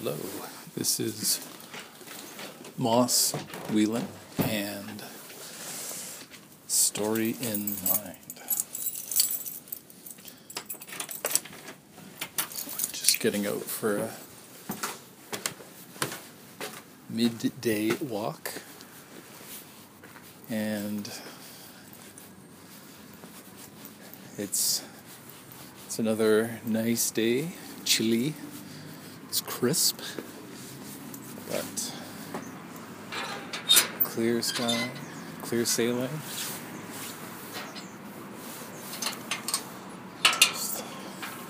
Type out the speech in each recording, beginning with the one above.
Hello, this is Moss Whelan and Story in Mind. Just getting out for a midday walk and it's it's another nice day, chilly crisp, but clear sky, clear sailing.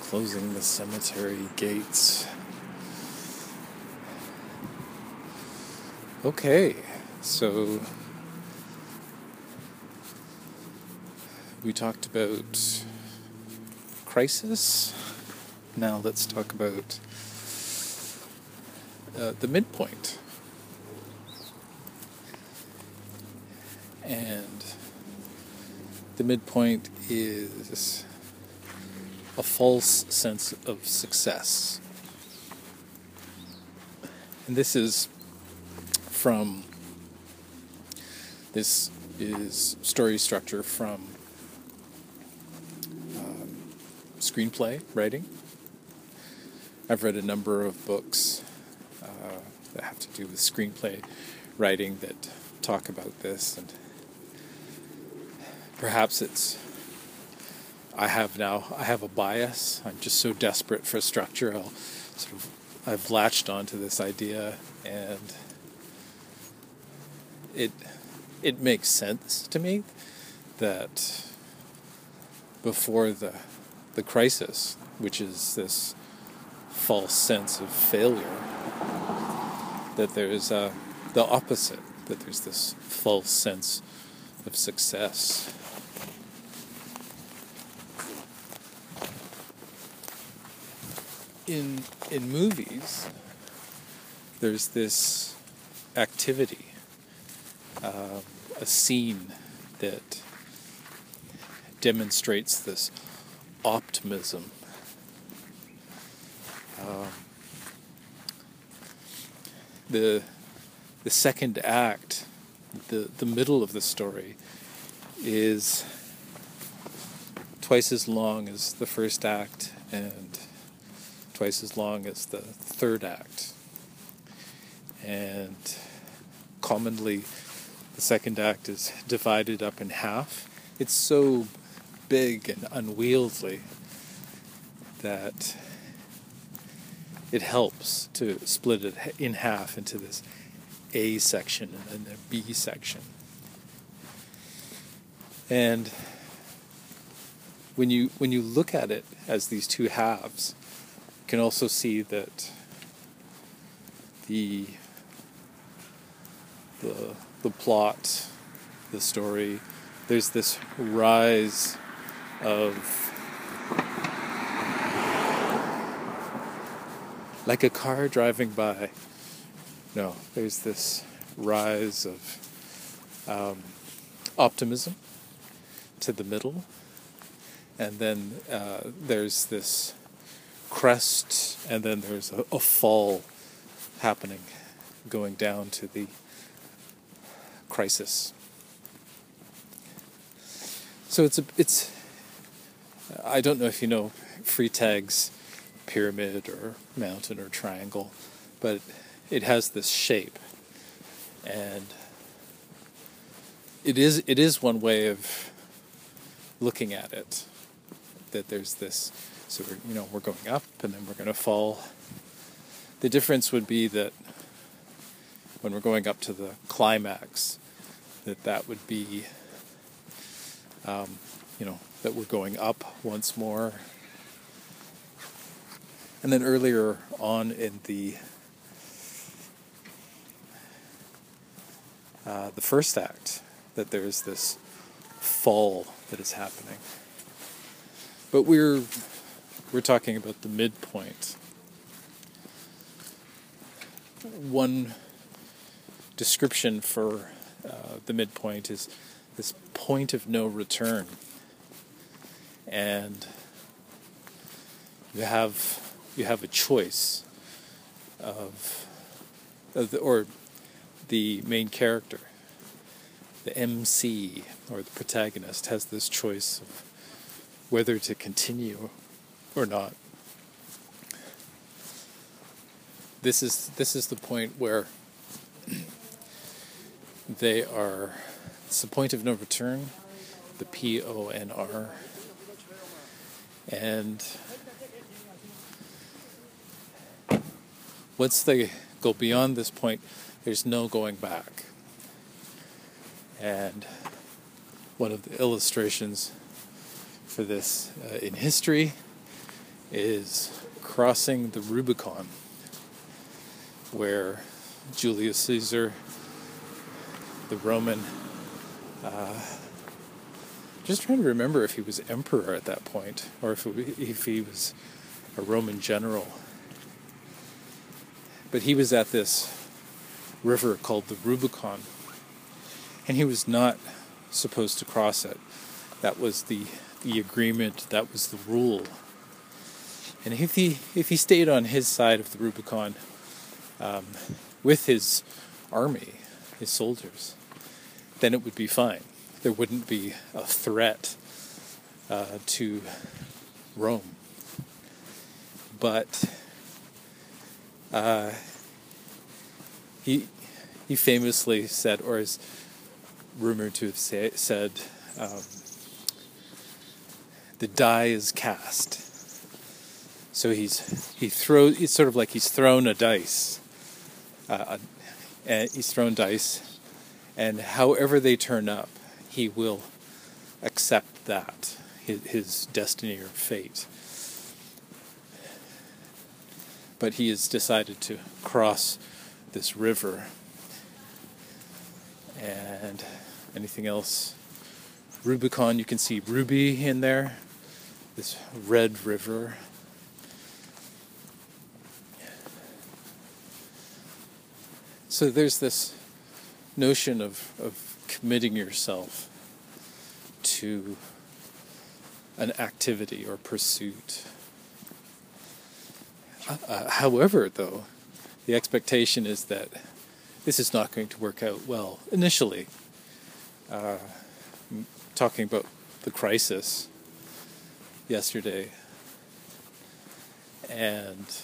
Closing the cemetery gates. Okay, so we talked about crisis. Now let's talk about uh, the midpoint. And the midpoint is a false sense of success. And this is from, this is story structure from um, screenplay writing. I've read a number of books have to do with screenplay writing that talk about this and perhaps it's I have now I have a bias. I'm just so desperate for structure. I'll sort of I've latched onto this idea and it it makes sense to me that before the the crisis, which is this false sense of failure, that there's uh, the opposite, that there's this false sense of success. In, in movies, there's this activity, uh, a scene that demonstrates this optimism. Um, the the second act, the the middle of the story, is twice as long as the first act and twice as long as the third act. And commonly, the second act is divided up in half. It's so big and unwieldy that it helps to split it in half into this A section and then the B section. And when you when you look at it as these two halves, you can also see that the the the plot, the story, there's this rise of like a car driving by. No, there's this rise of um, optimism to the middle, and then uh, there's this crest, and then there's a, a fall happening, going down to the crisis. So it's a it's. I don't know if you know Freytag's pyramid or mountain or triangle, but it has this shape. And it is it is one way of looking at it. That there's this so we're you know, we're going up and then we're gonna fall. The difference would be that when we're going up to the climax, that that would be um, you know, that we're going up once more and then earlier on in the uh, the first act, that there's this fall that is happening. But we're we're talking about the midpoint. One description for uh, the midpoint is this point of no return, and you have you have a choice of, of the, or the main character, the MC or the protagonist, has this choice of whether to continue or not. This is this is the point where they are. It's the point of no return, the P O N R, and once they go beyond this point, there's no going back. And one of the illustrations for this uh, in history is crossing the Rubicon, where Julius Caesar, the Roman, uh, just trying to remember if he was emperor at that point or if, it, if he was a Roman general. But he was at this river called the Rubicon, and he was not supposed to cross it. That was the the agreement. That was the rule. And if he if he stayed on his side of the Rubicon um, with his army, his soldiers, then it would be fine. There wouldn't be a threat uh, to Rome. But uh, he he famously said, or is rumored to have say, said, um, the die is cast. So he's he throws. It's sort of like he's thrown a dice. Uh, and he's thrown dice, and however they turn up, he will accept that his, his destiny or fate. But he has decided to cross this river. And anything else? Rubicon, you can see ruby in there this red river. So there's this notion of, of committing yourself to an activity or pursuit. Uh, however, though, the expectation is that this is not going to work out well initially. Uh, talking about the crisis yesterday, and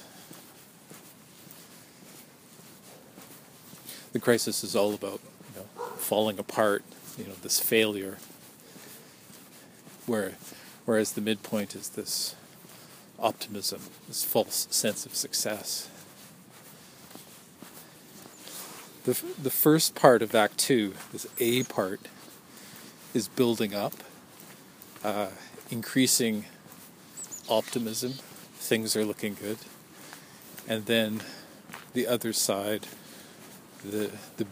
the crisis is all about you know, falling apart, you know, this failure. Where, whereas the midpoint is this optimism, this false sense of success. The, the first part of Act Two, this A part, is building up, uh, increasing optimism, things are looking good. And then the other side, the the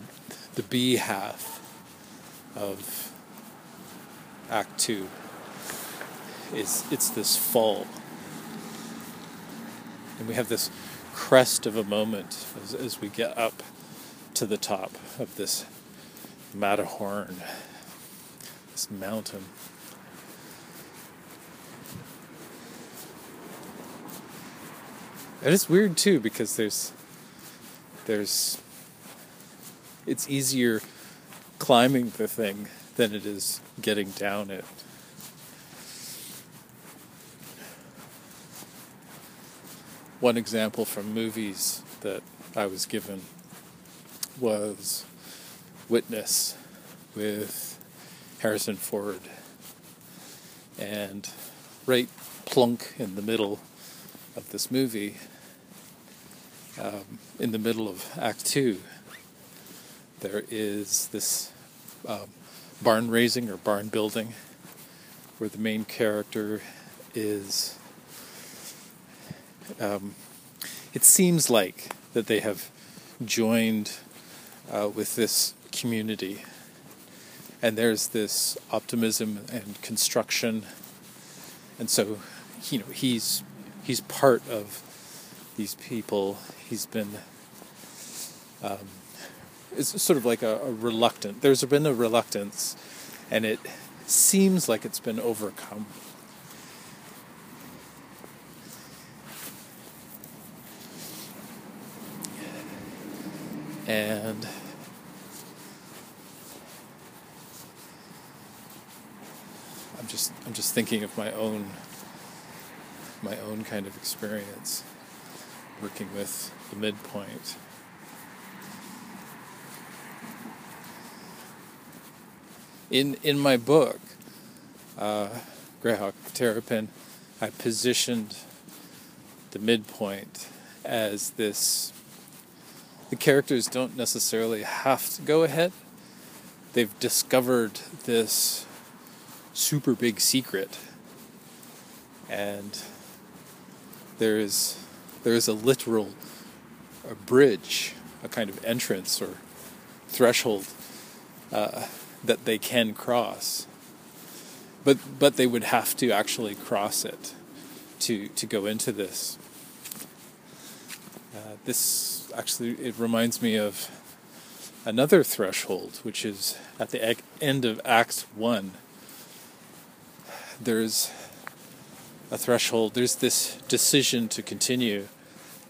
the B half of Act Two is it's this fall, and we have this crest of a moment as, as we get up to the top of this Matterhorn, this mountain. And it's weird too because there's there's it's easier climbing the thing than it is getting down it. One example from movies that I was given was Witness with Harrison Ford. And right plunk in the middle of this movie um, in the middle of Act Two, there is this um, barn raising or barn building where the main character is. Um, it seems like that they have joined uh, with this community, and there's this optimism and construction, and so you know he's he's part of these people. He's been. Um, it's sort of like a, a reluctant. There's been a reluctance, and it seems like it's been overcome. And I'm just I'm just thinking of my own my own kind of experience working with the midpoint. In in my book, uh, Greyhawk Terrapin, I positioned the midpoint as this. The characters don't necessarily have to go ahead. They've discovered this super big secret, and there is there is a literal a bridge, a kind of entrance or threshold uh, that they can cross. But but they would have to actually cross it to to go into this. Uh, this actually it reminds me of another threshold, which is at the end of Act One. There's a threshold. There's this decision to continue,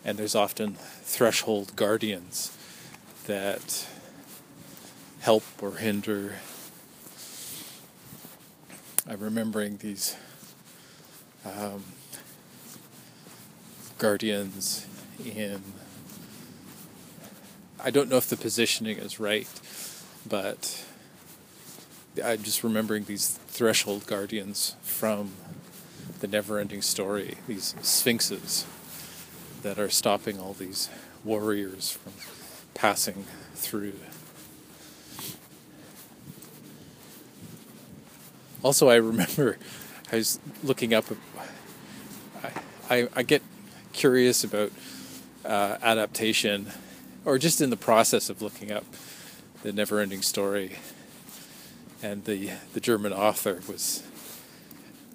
and there's often threshold guardians that help or hinder. I'm remembering these um, guardians in. I don't know if the positioning is right, but I'm just remembering these threshold guardians from the never ending story, these sphinxes that are stopping all these warriors from passing through. Also, I remember I was looking up. I, I, I get curious about uh, adaptation, or just in the process of looking up the never-ending story. And the the German author was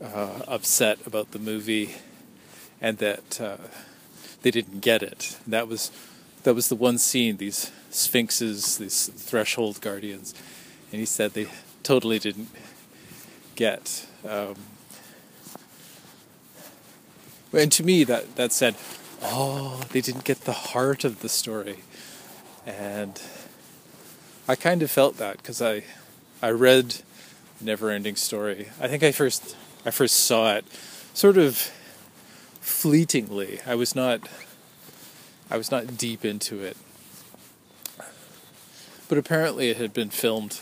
uh, upset about the movie, and that uh, they didn't get it. And that was that was the one scene. These sphinxes, these threshold guardians, and he said they totally didn't get. Um, and to me, that that said, oh, they didn't get the heart of the story, and I kind of felt that because I I read Never Ending Story. I think I first I first saw it sort of fleetingly. I was not I was not deep into it. But apparently it had been filmed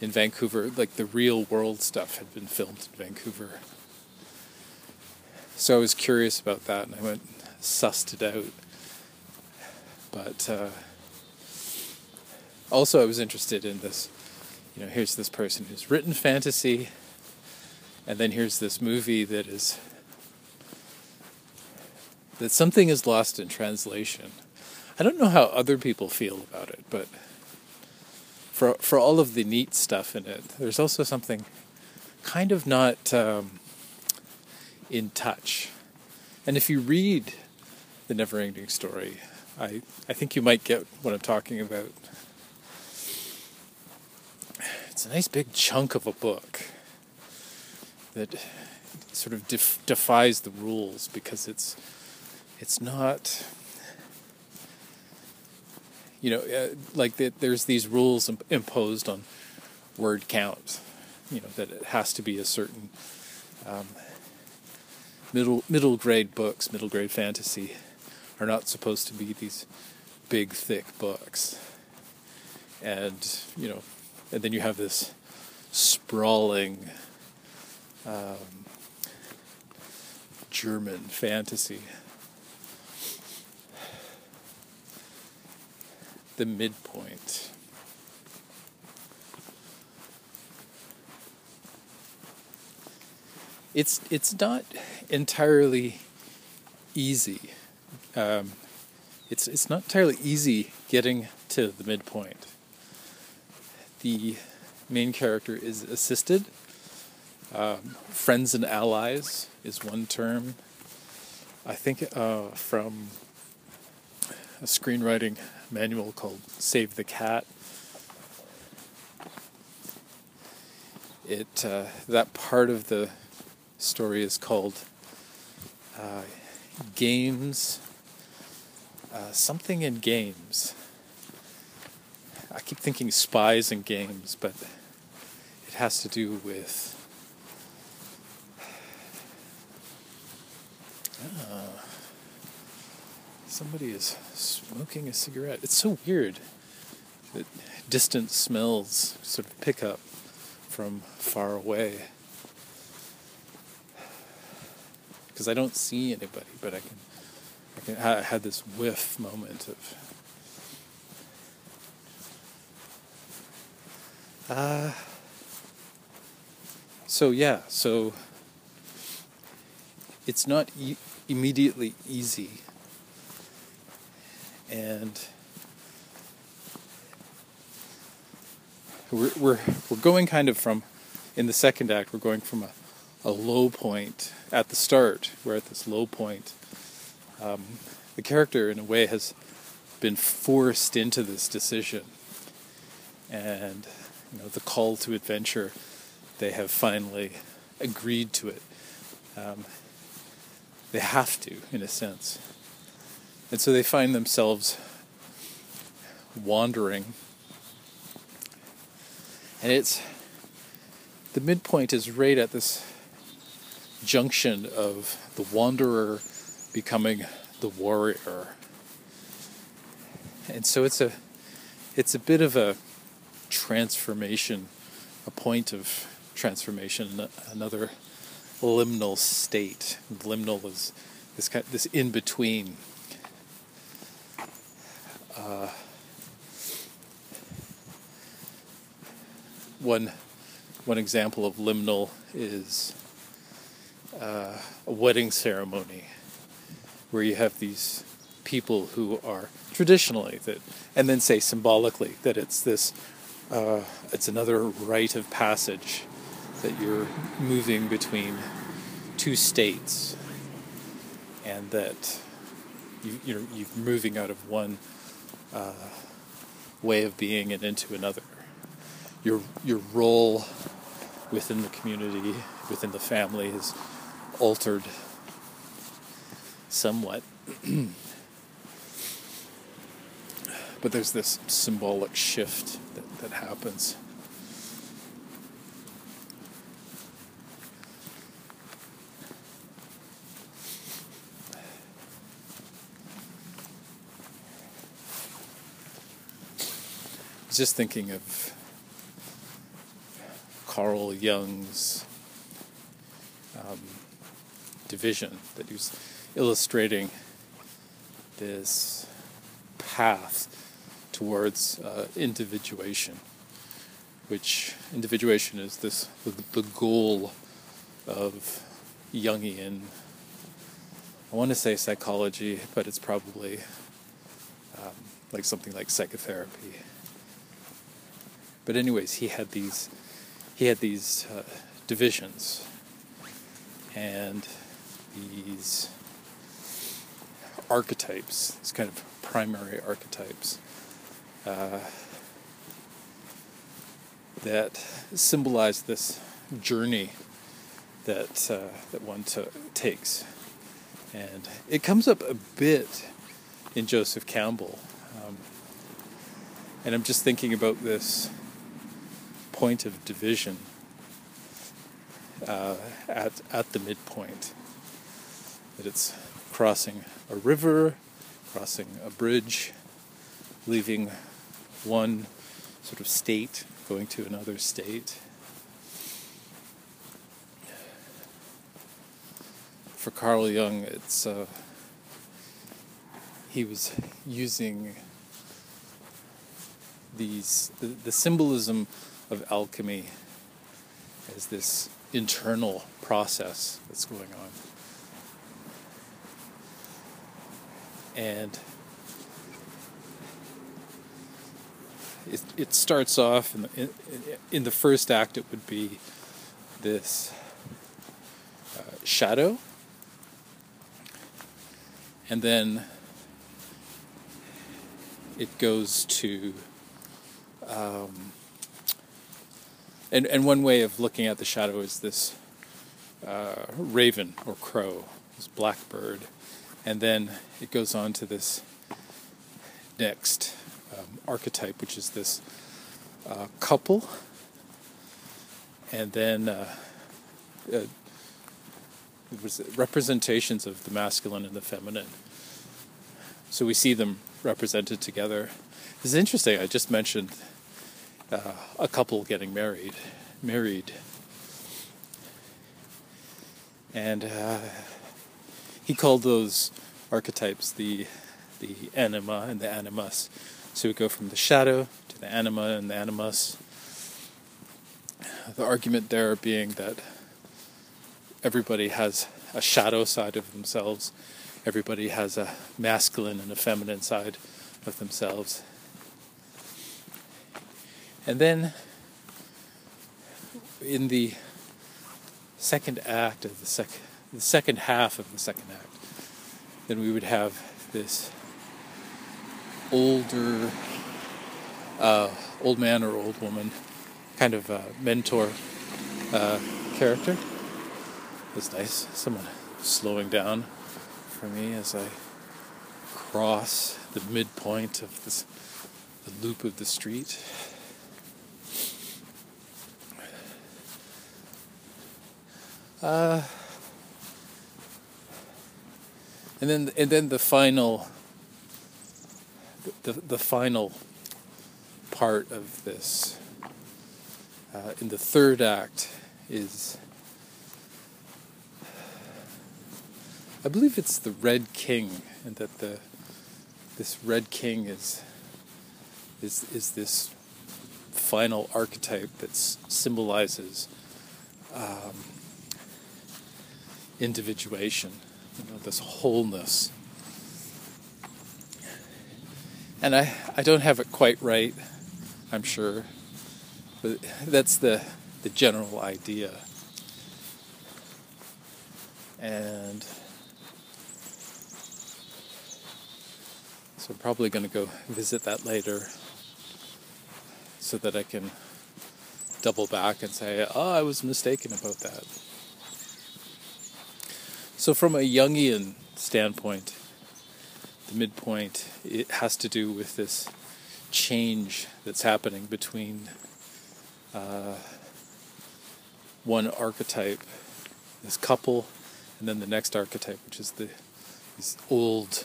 in Vancouver, like the real world stuff had been filmed in Vancouver. So I was curious about that and I went sussed it out. But uh, also I was interested in this you know, here's this person who's written fantasy and then here's this movie that is that something is lost in translation. I don't know how other people feel about it, but for for all of the neat stuff in it, there's also something kind of not um, in touch. And if you read the Never-Ending Story, I I think you might get what I'm talking about. It's a nice big chunk of a book that sort of def- defies the rules because it's it's not you know uh, like the, there's these rules imp- imposed on word count you know that it has to be a certain um, middle middle grade books middle grade fantasy are not supposed to be these big thick books and you know and then you have this sprawling um, German fantasy. The midpoint. It's it's not entirely easy. Um, it's it's not entirely easy getting to the midpoint. The main character is assisted um, friends and allies is one term. I think uh, from a screenwriting manual called Save the Cat. It uh, that part of the story is called uh, games. Uh, something in games. I keep thinking spies and games, but it has to do with. Ah, somebody is smoking a cigarette. It's so weird that distant smells sort of pick up from far away. Because I don't see anybody, but I can, can. I had this whiff moment of Uh, so yeah, so it's not e- immediately easy, and we're we're we're going kind of from in the second act. We're going from a a low point at the start. We're at this low point. Um, the character, in a way, has been forced into this decision, and you know, the call to adventure, they have finally agreed to it. Um, they have to, in a sense. And so they find themselves wandering. And it's the midpoint is right at this junction of the wanderer becoming the warrior. And so it's a it's a bit of a transformation, a point of transformation, another liminal state. Liminal is this kind, this in between. Uh, one one example of liminal is uh, a wedding ceremony where you have these people who are traditionally that and then say symbolically that it's this uh, it's another rite of passage that you're moving between two states, and that you, you're, you're moving out of one uh, way of being and into another. Your your role within the community, within the family, is altered somewhat. but there's this symbolic shift that, that happens. Just thinking of Carl Jung's um, division that he was illustrating this path towards uh, individuation, which individuation is this the, the goal of Jungian. I want to say psychology, but it's probably um, like something like psychotherapy. But anyways, he had these he had these uh, divisions and these archetypes, these kind of primary archetypes uh, that symbolize this journey that uh, that one takes, and it comes up a bit in Joseph Campbell, um, and I'm just thinking about this point of division uh, at at the midpoint. That it's crossing a river, crossing a bridge, leaving one sort of state going to another state. For Carl Jung, it's uh, he was using these the, the symbolism of alchemy as this internal process that's going on. And it, it starts off in the, in, in, the first act it would be this uh, shadow. And then it goes to um, and, and one way of looking at the shadow is this uh, raven or crow this blackbird and then it goes on to this next um, archetype, which is this uh, couple, and then uh, uh, representations of the masculine and the feminine. So we see them represented together. It's interesting. I just mentioned uh, a couple getting married, married, and uh, he called those archetypes the the anima and the animus. So we go from the shadow to the anima and the animus. The argument there being that everybody has a shadow side of themselves, everybody has a masculine and a feminine side of themselves. And then in the second act of the, sec- the second half of the second act, then we would have this older uh, old man or old woman kind of uh, mentor uh, character. It's nice. Someone slowing down for me as I cross the midpoint of this the loop of the street. Uh, and then and then the final the, the final part of this uh, in the third act is I believe it's the Red King, and that the this Red King is is is this final archetype that symbolizes um, individuation, you know, this wholeness and I, I don't have it quite right, I'm sure, but that's the, the general idea. And so I'm probably going to go visit that later so that I can double back and say, oh, I was mistaken about that. So, from a Jungian standpoint, the midpoint, it has to do with this change that's happening between uh, one archetype, this couple, and then the next archetype, which is the this old,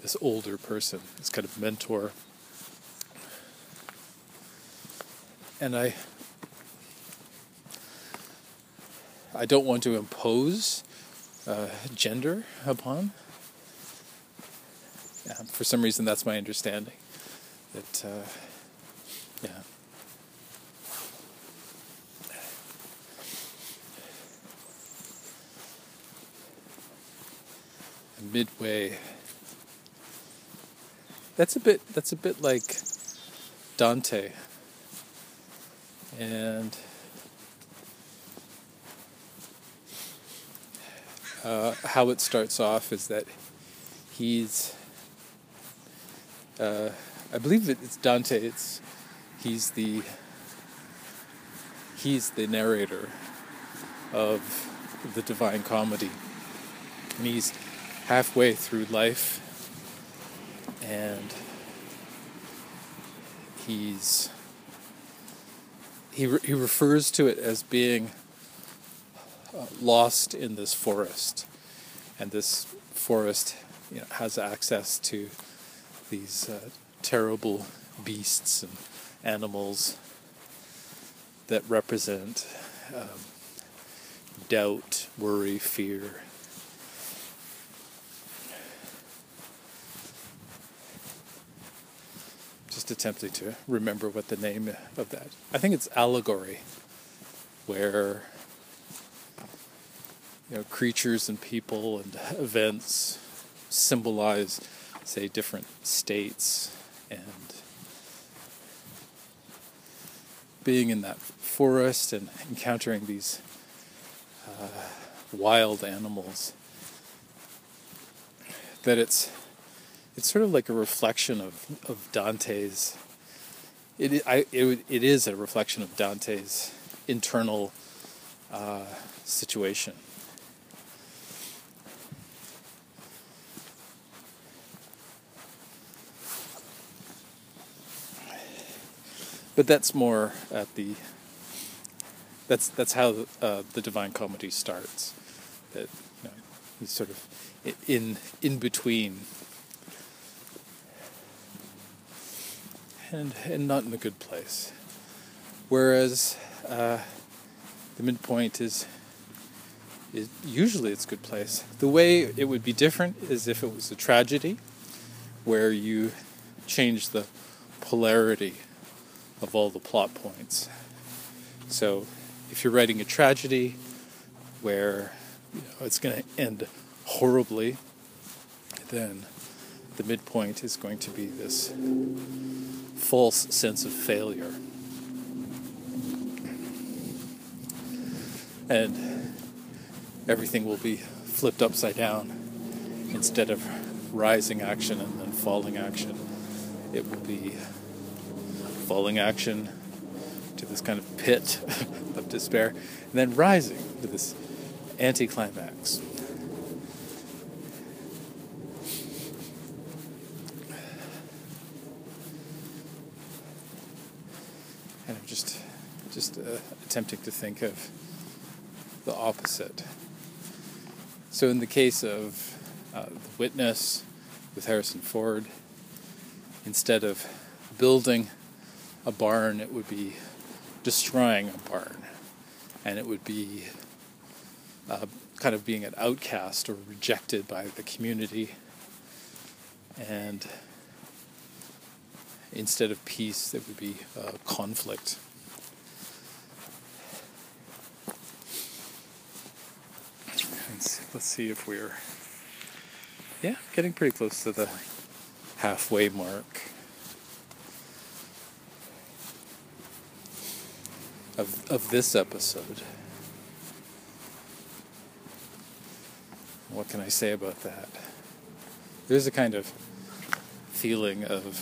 this older person, this kind of mentor. And I, I don't want to impose uh, gender upon yeah, for some reason, that's my understanding. That, uh, yeah. Midway. That's a bit. That's a bit like Dante. And uh, how it starts off is that he's uh, I believe it's Dante. It's he's the he's the narrator of the Divine Comedy, and he's halfway through life, and he's he re- he refers to it as being lost in this forest, and this forest you know, has access to these uh, terrible beasts and animals that represent um, doubt, worry, fear. Just attempting to remember what the name of that. I think it's allegory, where you know creatures and people and events symbolize say, different states and being in that forest and encountering these uh, wild animals that it's it's sort of like a reflection of, of Dante's it, I, it, it is a reflection of Dante's internal uh, situation but that's more at the that's that's how uh, the Divine Comedy starts. That you know, he's sort of in in between, and and not in a good place. Whereas uh, the midpoint is is usually it's good place. The way it would be different is if it was a tragedy, where you change the polarity of all the plot points. So if you're writing a tragedy where you know, it's going to end horribly, then the midpoint is going to be this false sense of failure. And everything will be flipped upside down instead of rising action and then falling action. It will be falling action to this kind of pit of despair, and then rising to this anticlimax. And I'm just just uh, attempting to think of the opposite. So, in the case of uh, the witness with Harrison Ford, instead of building a barn, it would be destroying a barn, and it would be uh, kind of being an outcast or rejected by the community. And instead of peace, there would be uh, conflict. Let's, let's see if we're, yeah, getting pretty close to the halfway mark. Of, of this episode. What can I say about that? There's a kind of feeling of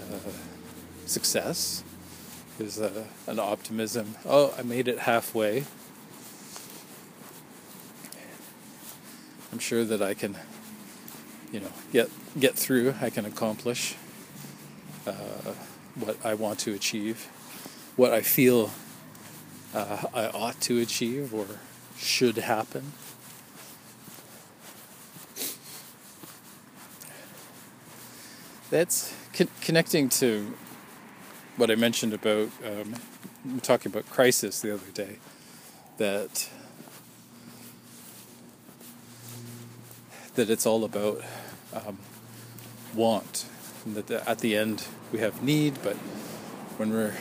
uh, success. There's a, an optimism. Oh, I made it halfway. I'm sure that I can, you know, get get through. I can accomplish uh, what I want to achieve what I feel uh, I ought to achieve or should happen. That's con- connecting to what I mentioned about um, talking about crisis the other day. That that it's all about um, want, and that the, at the end we have need, but when we're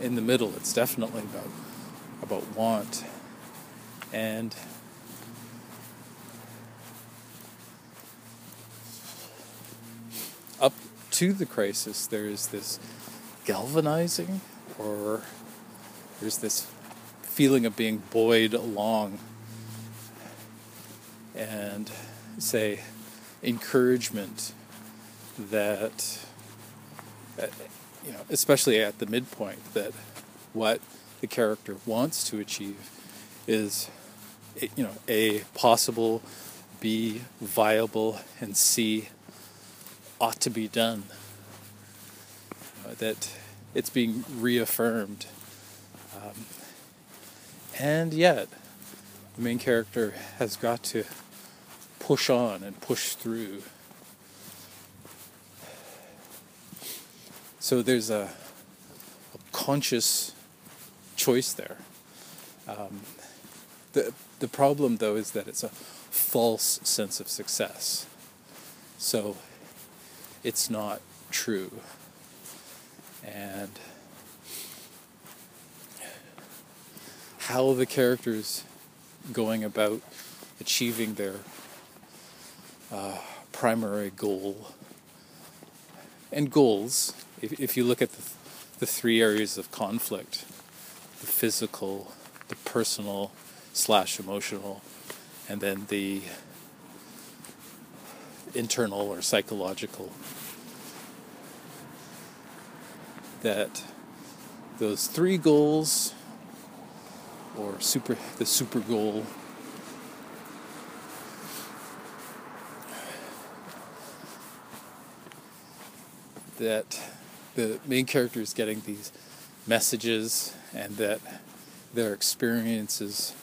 in the middle. It's definitely about about want and up to the crisis there is this galvanizing or there's this feeling of being buoyed along and say encouragement that you know, especially at the midpoint, that what the character wants to achieve is, you know, A, possible, B, viable, and C, ought to be done. Uh, that it's being reaffirmed. Um, and yet, the main character has got to push on and push through So there's a, a conscious choice there. Um, the the problem though is that it's a false sense of success. So it's not true. And how the characters going about achieving their uh, primary goal and goals if, if you look at the, the three areas of conflict the physical, the personal slash emotional, and then the internal or psychological, that those three goals or super the super goal that the main character is getting these messages and that their experiences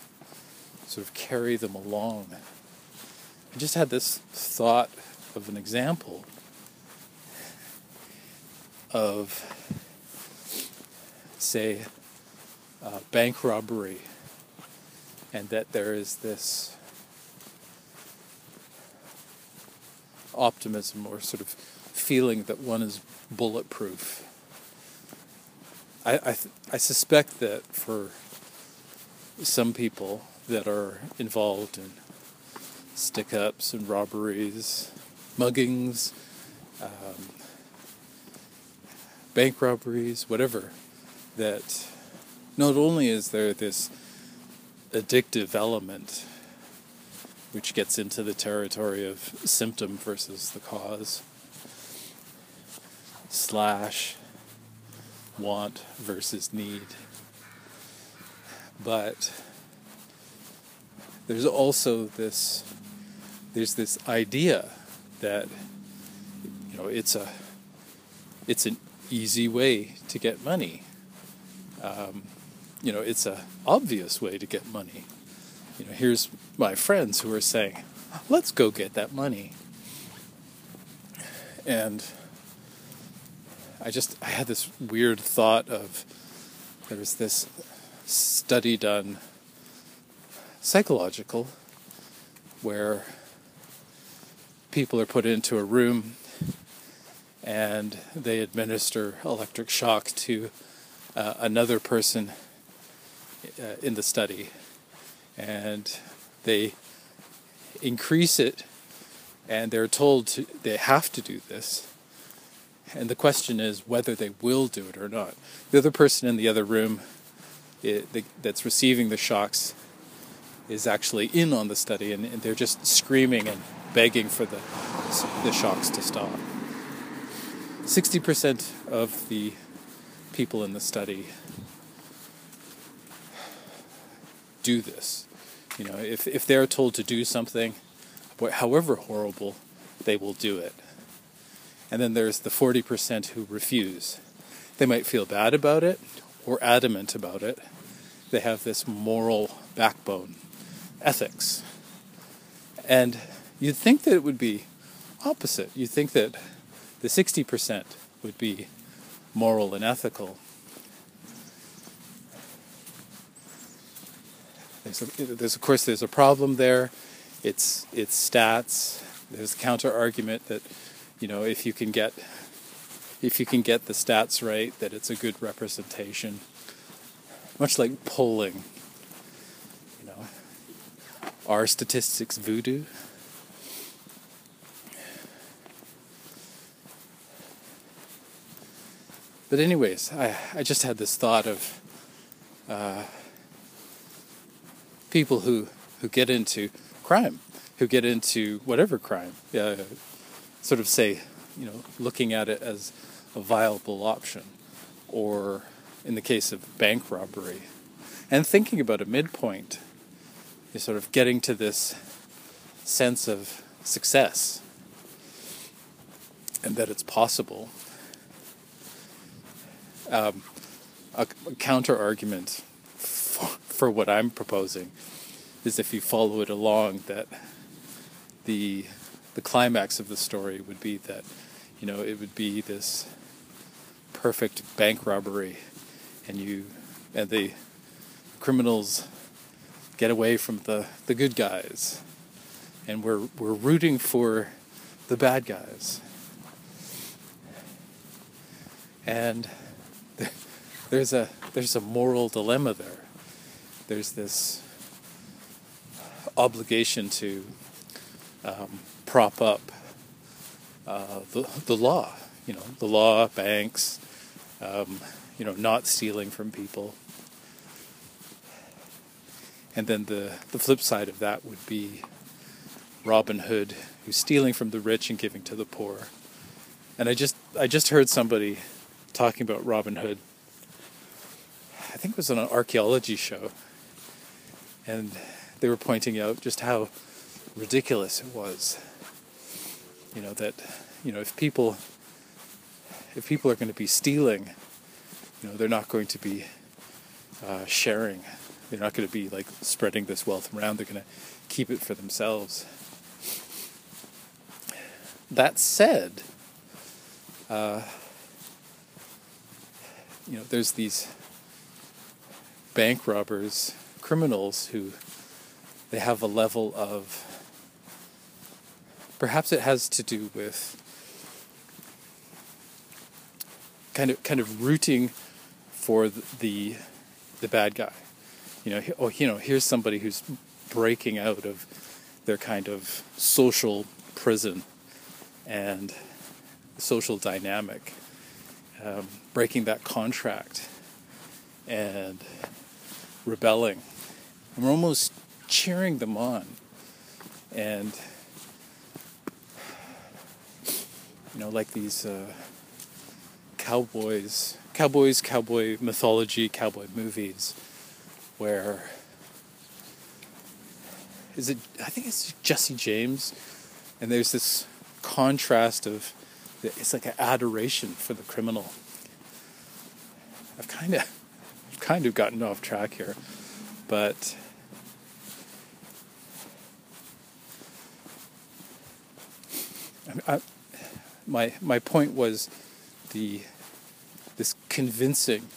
sort of carry them along. I just had this thought of an example of, say, bank robbery, and that there is this optimism or sort of feeling that one is bulletproof. I, I, I suspect that for some people that are involved in stick ups and robberies, muggings, um, bank robberies, whatever, that not only is there this addictive element which gets into the territory of symptom versus the cause, slash want versus need. But there's also this there's this idea that you know it's a it's an easy way to get money. Um, you know, it's a obvious way to get money. You know, here's my friends who are saying, "Let's go get that money," and I just I had this weird thought of there was this study done psychological where people are put into a room and they administer electric shock to uh, another person uh, in the study. And they increase it and they're told to, they have to do this and the question is whether they will do it or not the other person in the other room it, the, that's receiving the shocks is actually in on the study and, and they're just screaming and begging for the, the shocks to stop 60% of the people in the study do this. You know, if, if they're told to do something, however horrible, they will do it. And then there's the 40% who refuse. They might feel bad about it or adamant about it. They have this moral backbone, ethics. And you'd think that it would be opposite. You'd think that the 60% would be moral and ethical. There's, a, there's, of course, there's a problem there. It's it's stats. There's counter argument that, you know, if you can get if you can get the stats right, that it's a good representation. Much like polling. You know, are statistics voodoo? But anyways, I, I just had this thought of uh, people who, who get into crime, who get into whatever crime, uh, sort of say, you know, looking at it as a viable option, or in the case of bank robbery, and thinking about a midpoint, is sort of getting to this sense of success and that it's possible. Um, a, a counter argument for, for what I'm proposing is if you follow it along that the the climax of the story would be that you know it would be this perfect bank robbery and you and the criminals get away from the, the good guys and we're we're rooting for the bad guys and there's a there's a moral dilemma there. There's this obligation to um, prop up uh, the the law. You know, the law, banks, um, you know, not stealing from people. And then the, the flip side of that would be Robin Hood, who's stealing from the rich and giving to the poor. And I just I just heard somebody talking about Robin Hood I think it was on an archaeology show, and they were pointing out just how ridiculous it was. You know that you know if people if people are going to be stealing, you know, they're not going to be uh, sharing. They're not going to be like spreading this wealth around. They're going to keep it for themselves. That said, uh, you know, there's these bank robbers, criminals who they have a level of perhaps it has to do with kind of kind of rooting for the the bad guy. You know, oh, you know, here's somebody who's breaking out of their kind of social prison and social dynamic, um, breaking that contract and rebelling. And we're almost cheering them on. And, you know, like these uh, cowboys, cowboys, cowboy mythology, cowboy movies, where is it? I think it's Jesse James, and there's this contrast of it's like an adoration for the criminal. I've kind of, kind of gotten off track here, but I, my my point was the this convincing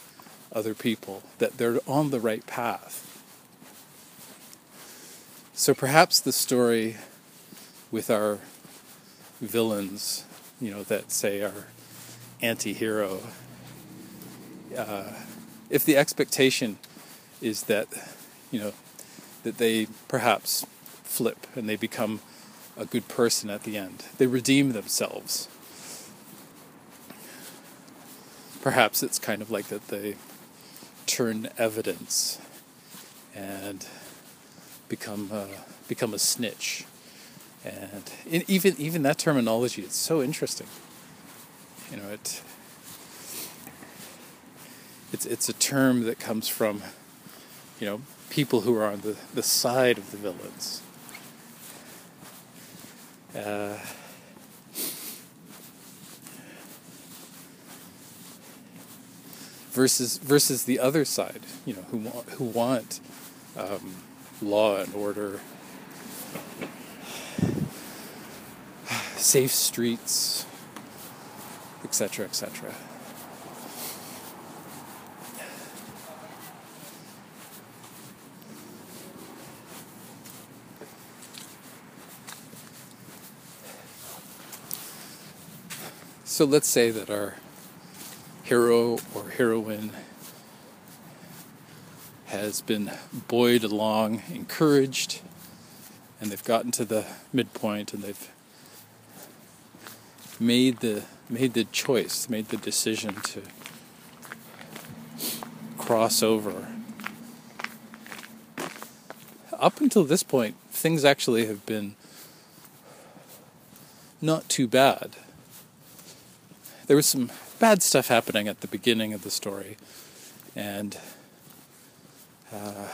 other people that they're on the right path. So perhaps the story with our villains, you know, that say our anti-hero, uh, if the expectation is that, you know, that they perhaps flip and they become a good person at the end, they redeem themselves. Perhaps it's kind of like that they turn evidence and become uh, become a snitch and even even that terminology, it's so interesting. You know, it it's it's a term that comes from you know people who are on the, the side of the villains. Uh, versus versus the other side, you know, who who want um, law and order safe streets, etc., etc. So let's say that our hero or heroine has been buoyed along, encouraged, and they've gotten to the midpoint and they've made the made the choice, made the decision to cross over. Up until this point, things actually have been not too bad. There was some bad stuff happening at the beginning of the story, and uh,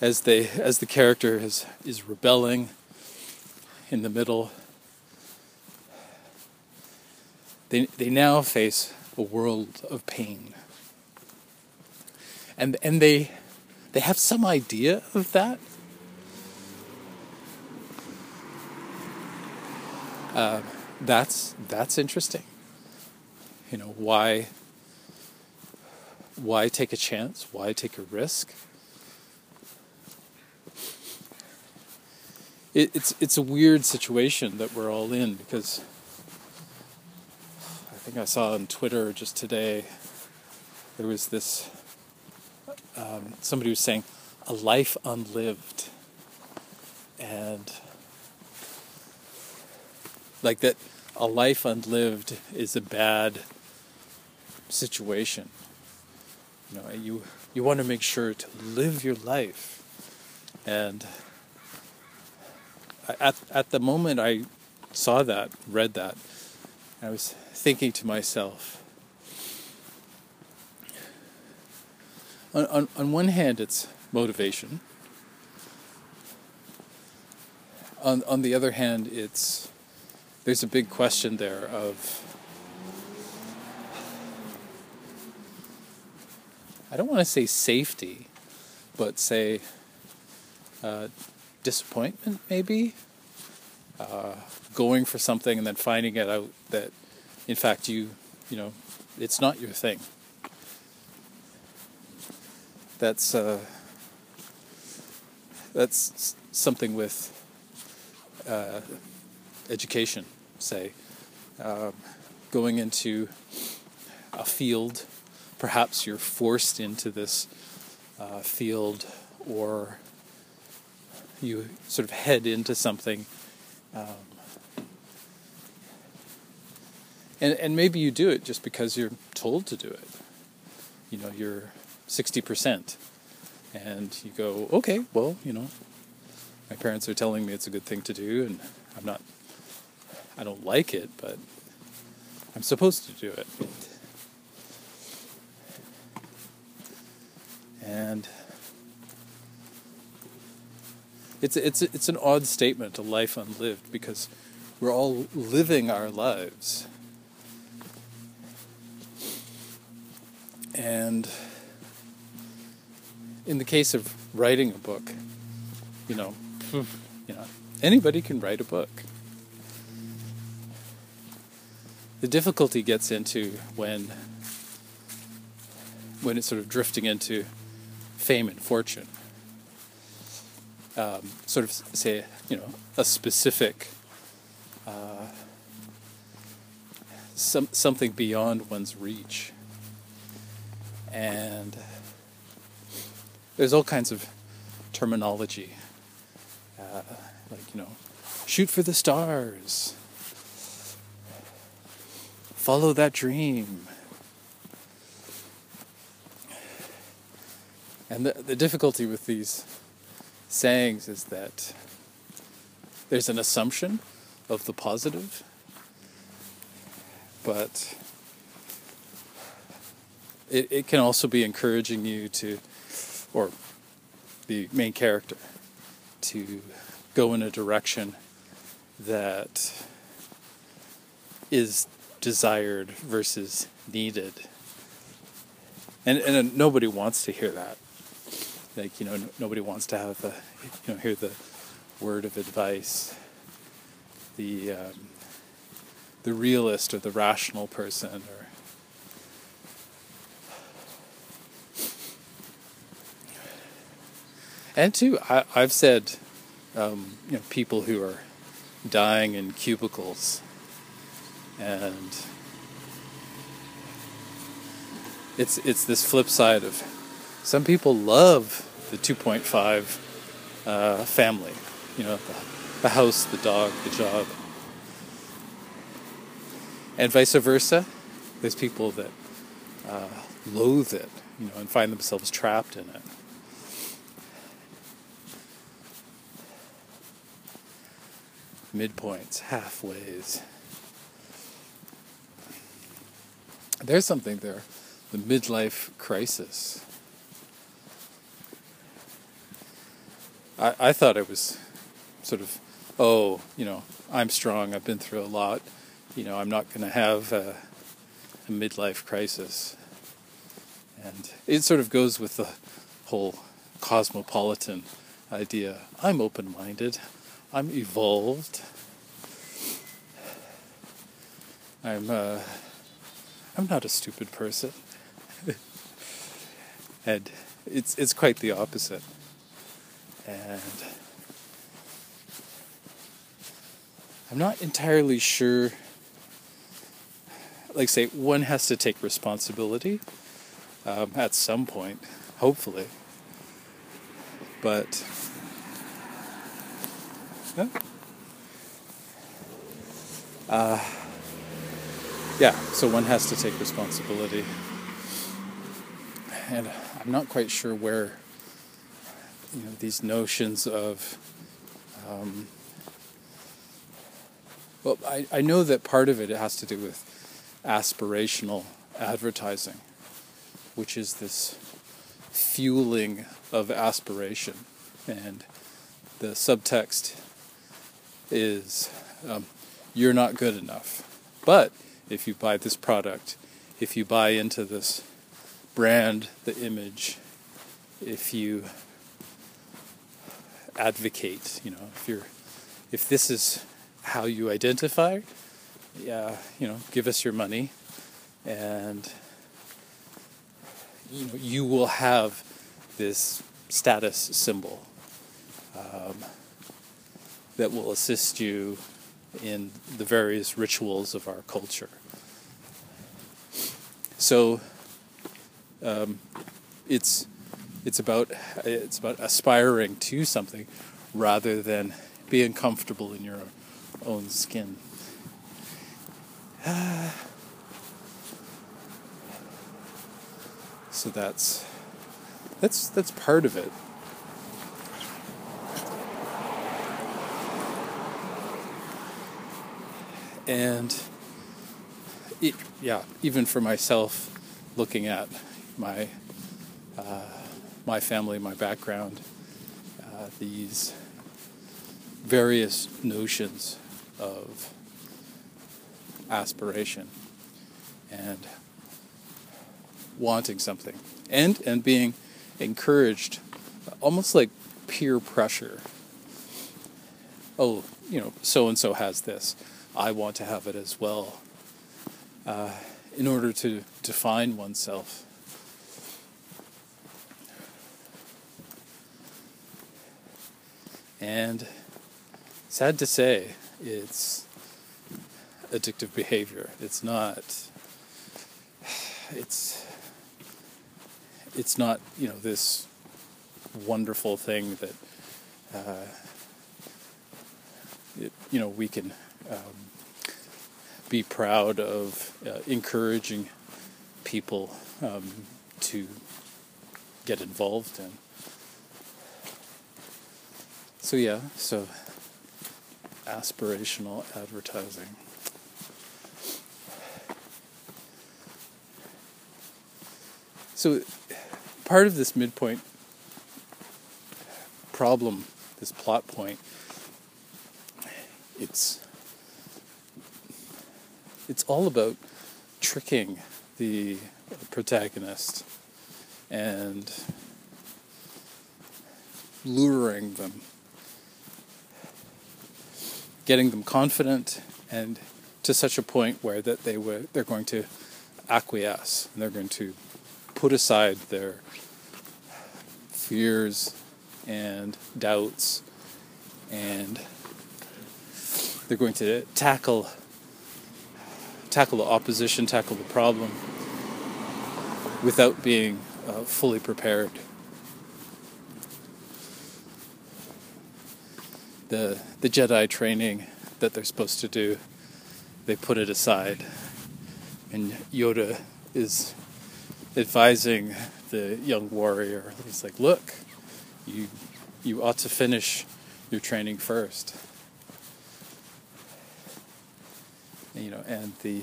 as they as the character is is rebelling in the middle they, they now face a world of pain. And, and they, they have some idea of that. Uh, that's that's interesting. You know why why take a chance? Why take a risk? It, it's it's a weird situation that we're all in because I think I saw on Twitter just today, there was this um, somebody was saying, a life unlived. And like that, a life unlived is a bad situation. You know, you you want to make sure to live your life. And at at the moment I saw that, read that, I was thinking to myself, on, on, on one hand, it's motivation. On, on the other hand, it's there's a big question there of I don't want to say safety, but say uh, disappointment, maybe. Uh, going for something and then finding it out that, in fact, you, you know, it's not your thing. That's uh, that's something with uh, education, say, um, going into a field. Perhaps you're forced into this uh, field, or you sort of head into something. Um, and, and maybe you do it just because you're told to do it. You know, you're 60%. And you go, okay, well, you know, my parents are telling me it's a good thing to do, and I'm not, I don't like it, but I'm supposed to do it. And it's it's it's an odd statement, a life unlived, because we're all living our lives. And in the case of writing a book, you know, you know, anybody can write a book. The difficulty gets into when when it's sort of drifting into fame and fortune. Um, sort of say, you know, a specific uh, some something beyond one's reach, and there's all kinds of terminology, uh, like you know, shoot for the stars, follow that dream. And the, the difficulty with these sayings is that there's an assumption of the positive, but it, it can also be encouraging you to or the main character to go in a direction that is desired versus needed. And and nobody wants to hear that. Like you know, nobody wants to have the you know hear the word of advice. The um, the realist or the rational person or And two, I, have said, um, you know, people who are dying in cubicles, and it's it's this flip side of some people love the 2.5 uh, family, you know, the, the house, the dog, the job, and vice versa. There's people that uh, loathe it, you know, and find themselves trapped in it. midpoints, halfways. There's something there the midlife crisis. I, I thought it was sort of, oh, you know, I'm strong, I've been through a lot, you know, I'm not going to have a, a midlife crisis. And it sort of goes with the whole cosmopolitan idea. I'm open minded. I'm evolved. I'm uh, I'm not a stupid person. and it's it's quite the opposite. And I'm not entirely sure like say one has to take responsibility um, at some point, hopefully. But uh, yeah, so one has to take responsibility. And I'm not quite sure where you know these notions of um, well, I, I know that part of it it has to do with aspirational advertising, which is this fueling of aspiration. And the subtext is um, you're not good enough. But if you buy this product, if you buy into this brand the image, if you advocate, you know, if you're, if this is how you identify, yeah, you know, give us your money, and you know, you will have this status symbol um, that will assist you in the various rituals of our culture. So um, it's it's about it's about aspiring to something rather than being comfortable in your own skin. so that's that's that's part of it. And it, yeah, even for myself, looking at my uh, my family, my background, uh, these various notions of aspiration and wanting something and and being encouraged almost like peer pressure. Oh you know so and so has this. I want to have it as well. Uh, in order to define oneself and sad to say it's addictive behavior it's not it's it's not you know this wonderful thing that uh, it, you know we can um, be proud of uh, encouraging people um, to get involved in. So yeah, so aspirational advertising. So, part of this midpoint problem, this plot point, it's it's all about tricking the protagonist and luring them, getting them confident and to such a point where that they would they're going to acquiesce and they're going to put aside their fears and doubts and they're going to tackle tackle the opposition, tackle the problem without being uh, fully prepared. The the Jedi training that they're supposed to do, they put it aside, and Yoda is advising the young warrior. He's like, "Look, you you ought to finish your training first. You know, and the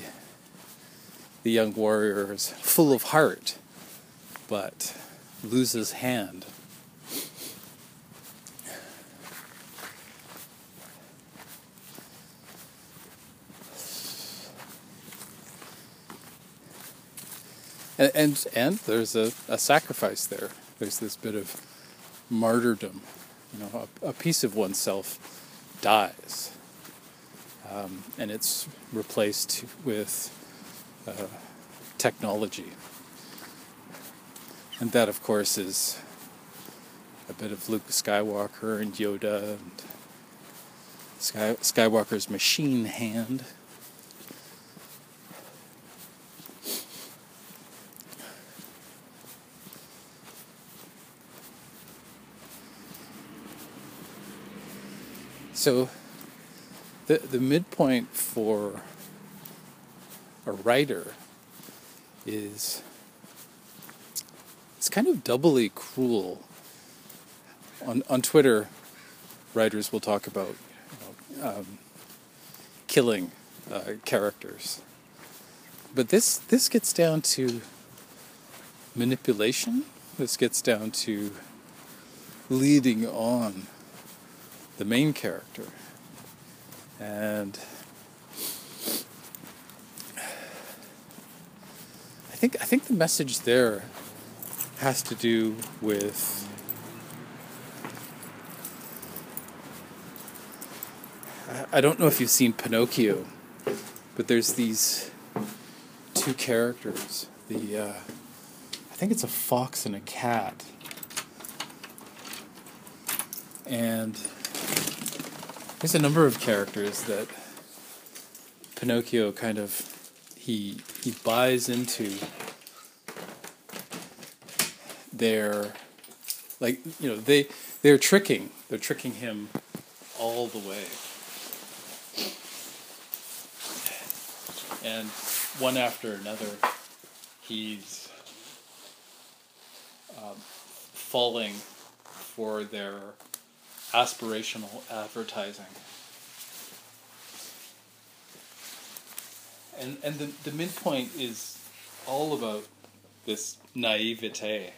the young warrior is full of heart, but loses hand. And and, and there's a, a sacrifice there. There's this bit of martyrdom. You know, a, a piece of oneself dies, um, and it's replaced with uh, technology. And that, of course, is a bit of Luke Skywalker and Yoda and Sky, Skywalker's machine hand. So the the midpoint for a writer is it's kind of doubly cruel. On on Twitter, writers will talk about um, killing uh, characters, but this this gets down to manipulation. This gets down to leading on the main character. And I think I think the message there has to do with I don't know if you've seen Pinocchio, but there's these two characters. The uh, I think it's a fox and a cat, and there's a number of characters that Pinocchio kind of he he buys into their like you know they they're tricking. They're tricking him all the way. And one after another, he's um, falling for their aspirational advertising. And and the the midpoint is all about this naivete.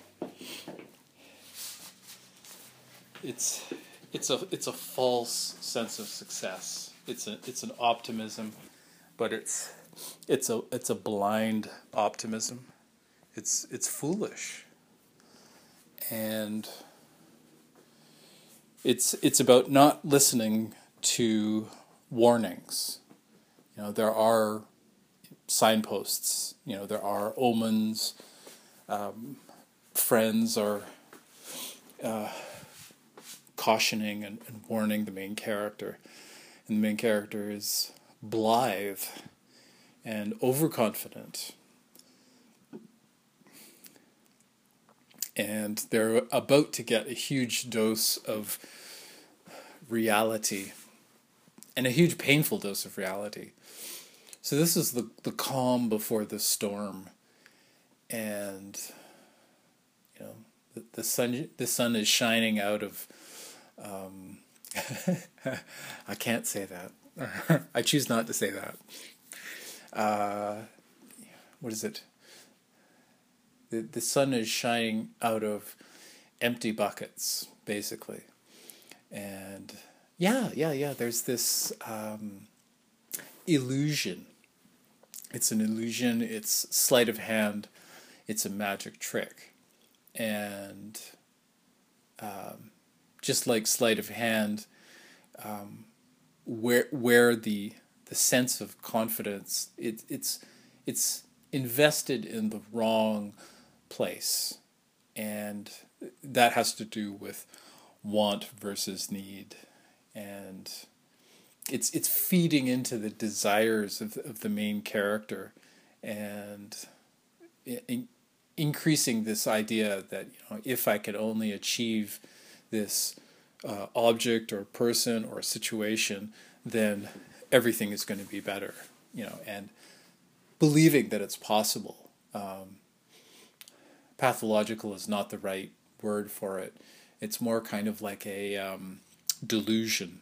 It's it's a it's a false sense of success. It's a it's an optimism, but it's it's a it's a blind optimism. It's it's foolish. And it's it's about not listening to warnings. You know, there are signposts, you know, there are omens, um, friends are uh, cautioning and, and warning the main character. And the main character is blithe and overconfident. And they're about to get a huge dose of reality and a huge painful dose of reality. So this is the, the calm before the storm. And you know, the, the sun the sun is shining out of um, I can't say that. I choose not to say that uh, what is it? The the sun is shining out of empty buckets, basically, and yeah, yeah, yeah. There's this um, illusion. It's an illusion. It's sleight of hand. It's a magic trick, and um, just like sleight of hand, um, where where the the sense of confidence it, it's it's invested in the wrong place and that has to do with want versus need and it's it's feeding into the desires of, of the main character and in, increasing this idea that you know if I could only achieve this uh, object or person or situation then everything is going to be better, you know, and believing that it's possible. Um, pathological is not the right word for it. It's more kind of like a um, delusion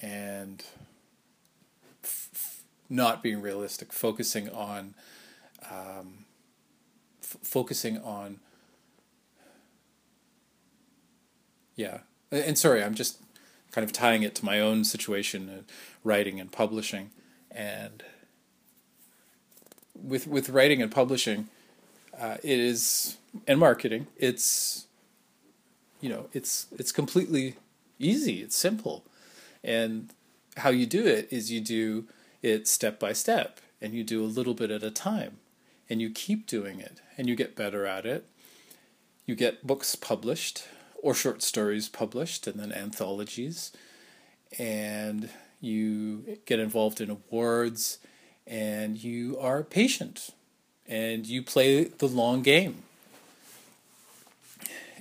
and f- not being realistic, focusing on um, f- focusing on yeah. And sorry, I'm just kind of tying it to my own situation, writing and publishing, and with with writing and publishing, uh, it is and marketing. It's you know it's it's completely easy. It's simple, and how you do it is you do it step by step, and you do a little bit at a time, and you keep doing it, and you get better at it. You get books published or short stories published and then anthologies. And you get involved in awards and you are patient and you play the long game.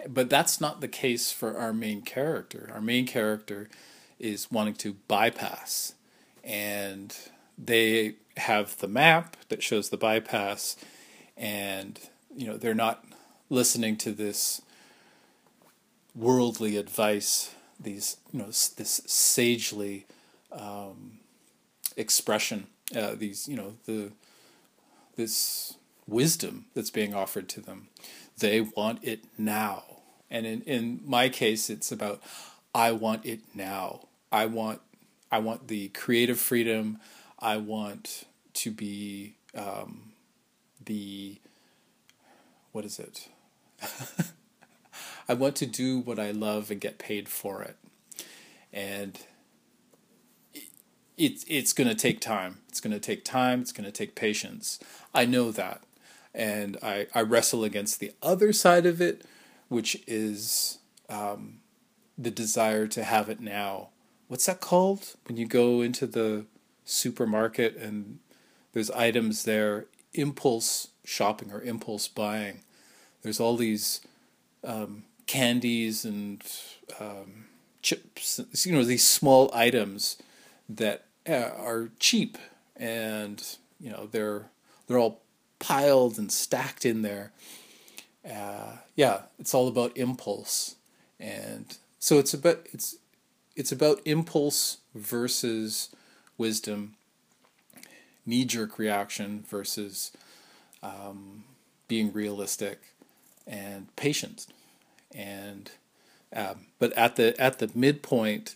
But that's not the case for our main character. Our main character is wanting to bypass, and they have the map that shows the bypass, and you know they're not listening to this worldly advice, these you know this sagely um, expression, uh, these you know the this wisdom that's being offered to them. They want it now, and in in my case, it's about I want it now. I want I want the creative freedom. I want to be um, the what is it? I want to do what I love and get paid for it. And it's it's going to take time. It's going to take time. It's going to take patience. I know that, and I I wrestle against the other side of it, which is um, the desire to have it now. What's that called when you go into the supermarket and there's items there? Impulse shopping or impulse buying. There's all these um, candies and um, chips. You know these small items that uh, are cheap and you know they're they're all piled and stacked in there. Uh, yeah, it's all about impulse, and so it's about it's it's about impulse versus wisdom, knee jerk reaction versus um, being realistic and patient, and um, but at the at the midpoint.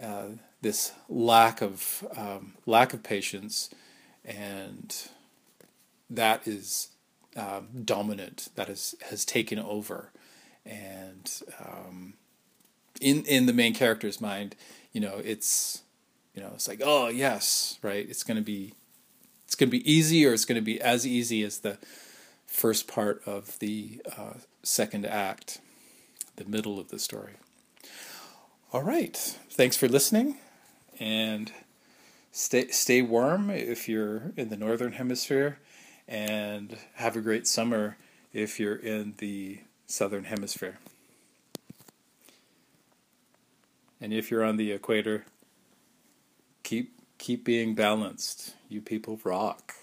Uh, this lack of um, lack of patience, and that is um, dominant. That is has taken over, and um, in in the main character's mind, you know, it's you know, it's like, oh yes, right. It's gonna be it's gonna be easy, or it's gonna be as easy as the first part of the uh, second act, the middle of the story. All right. Thanks for listening and stay stay warm if you're in the northern hemisphere and have a great summer if you're in the southern hemisphere. And if you're on the equator, keep keep being balanced. You people rock.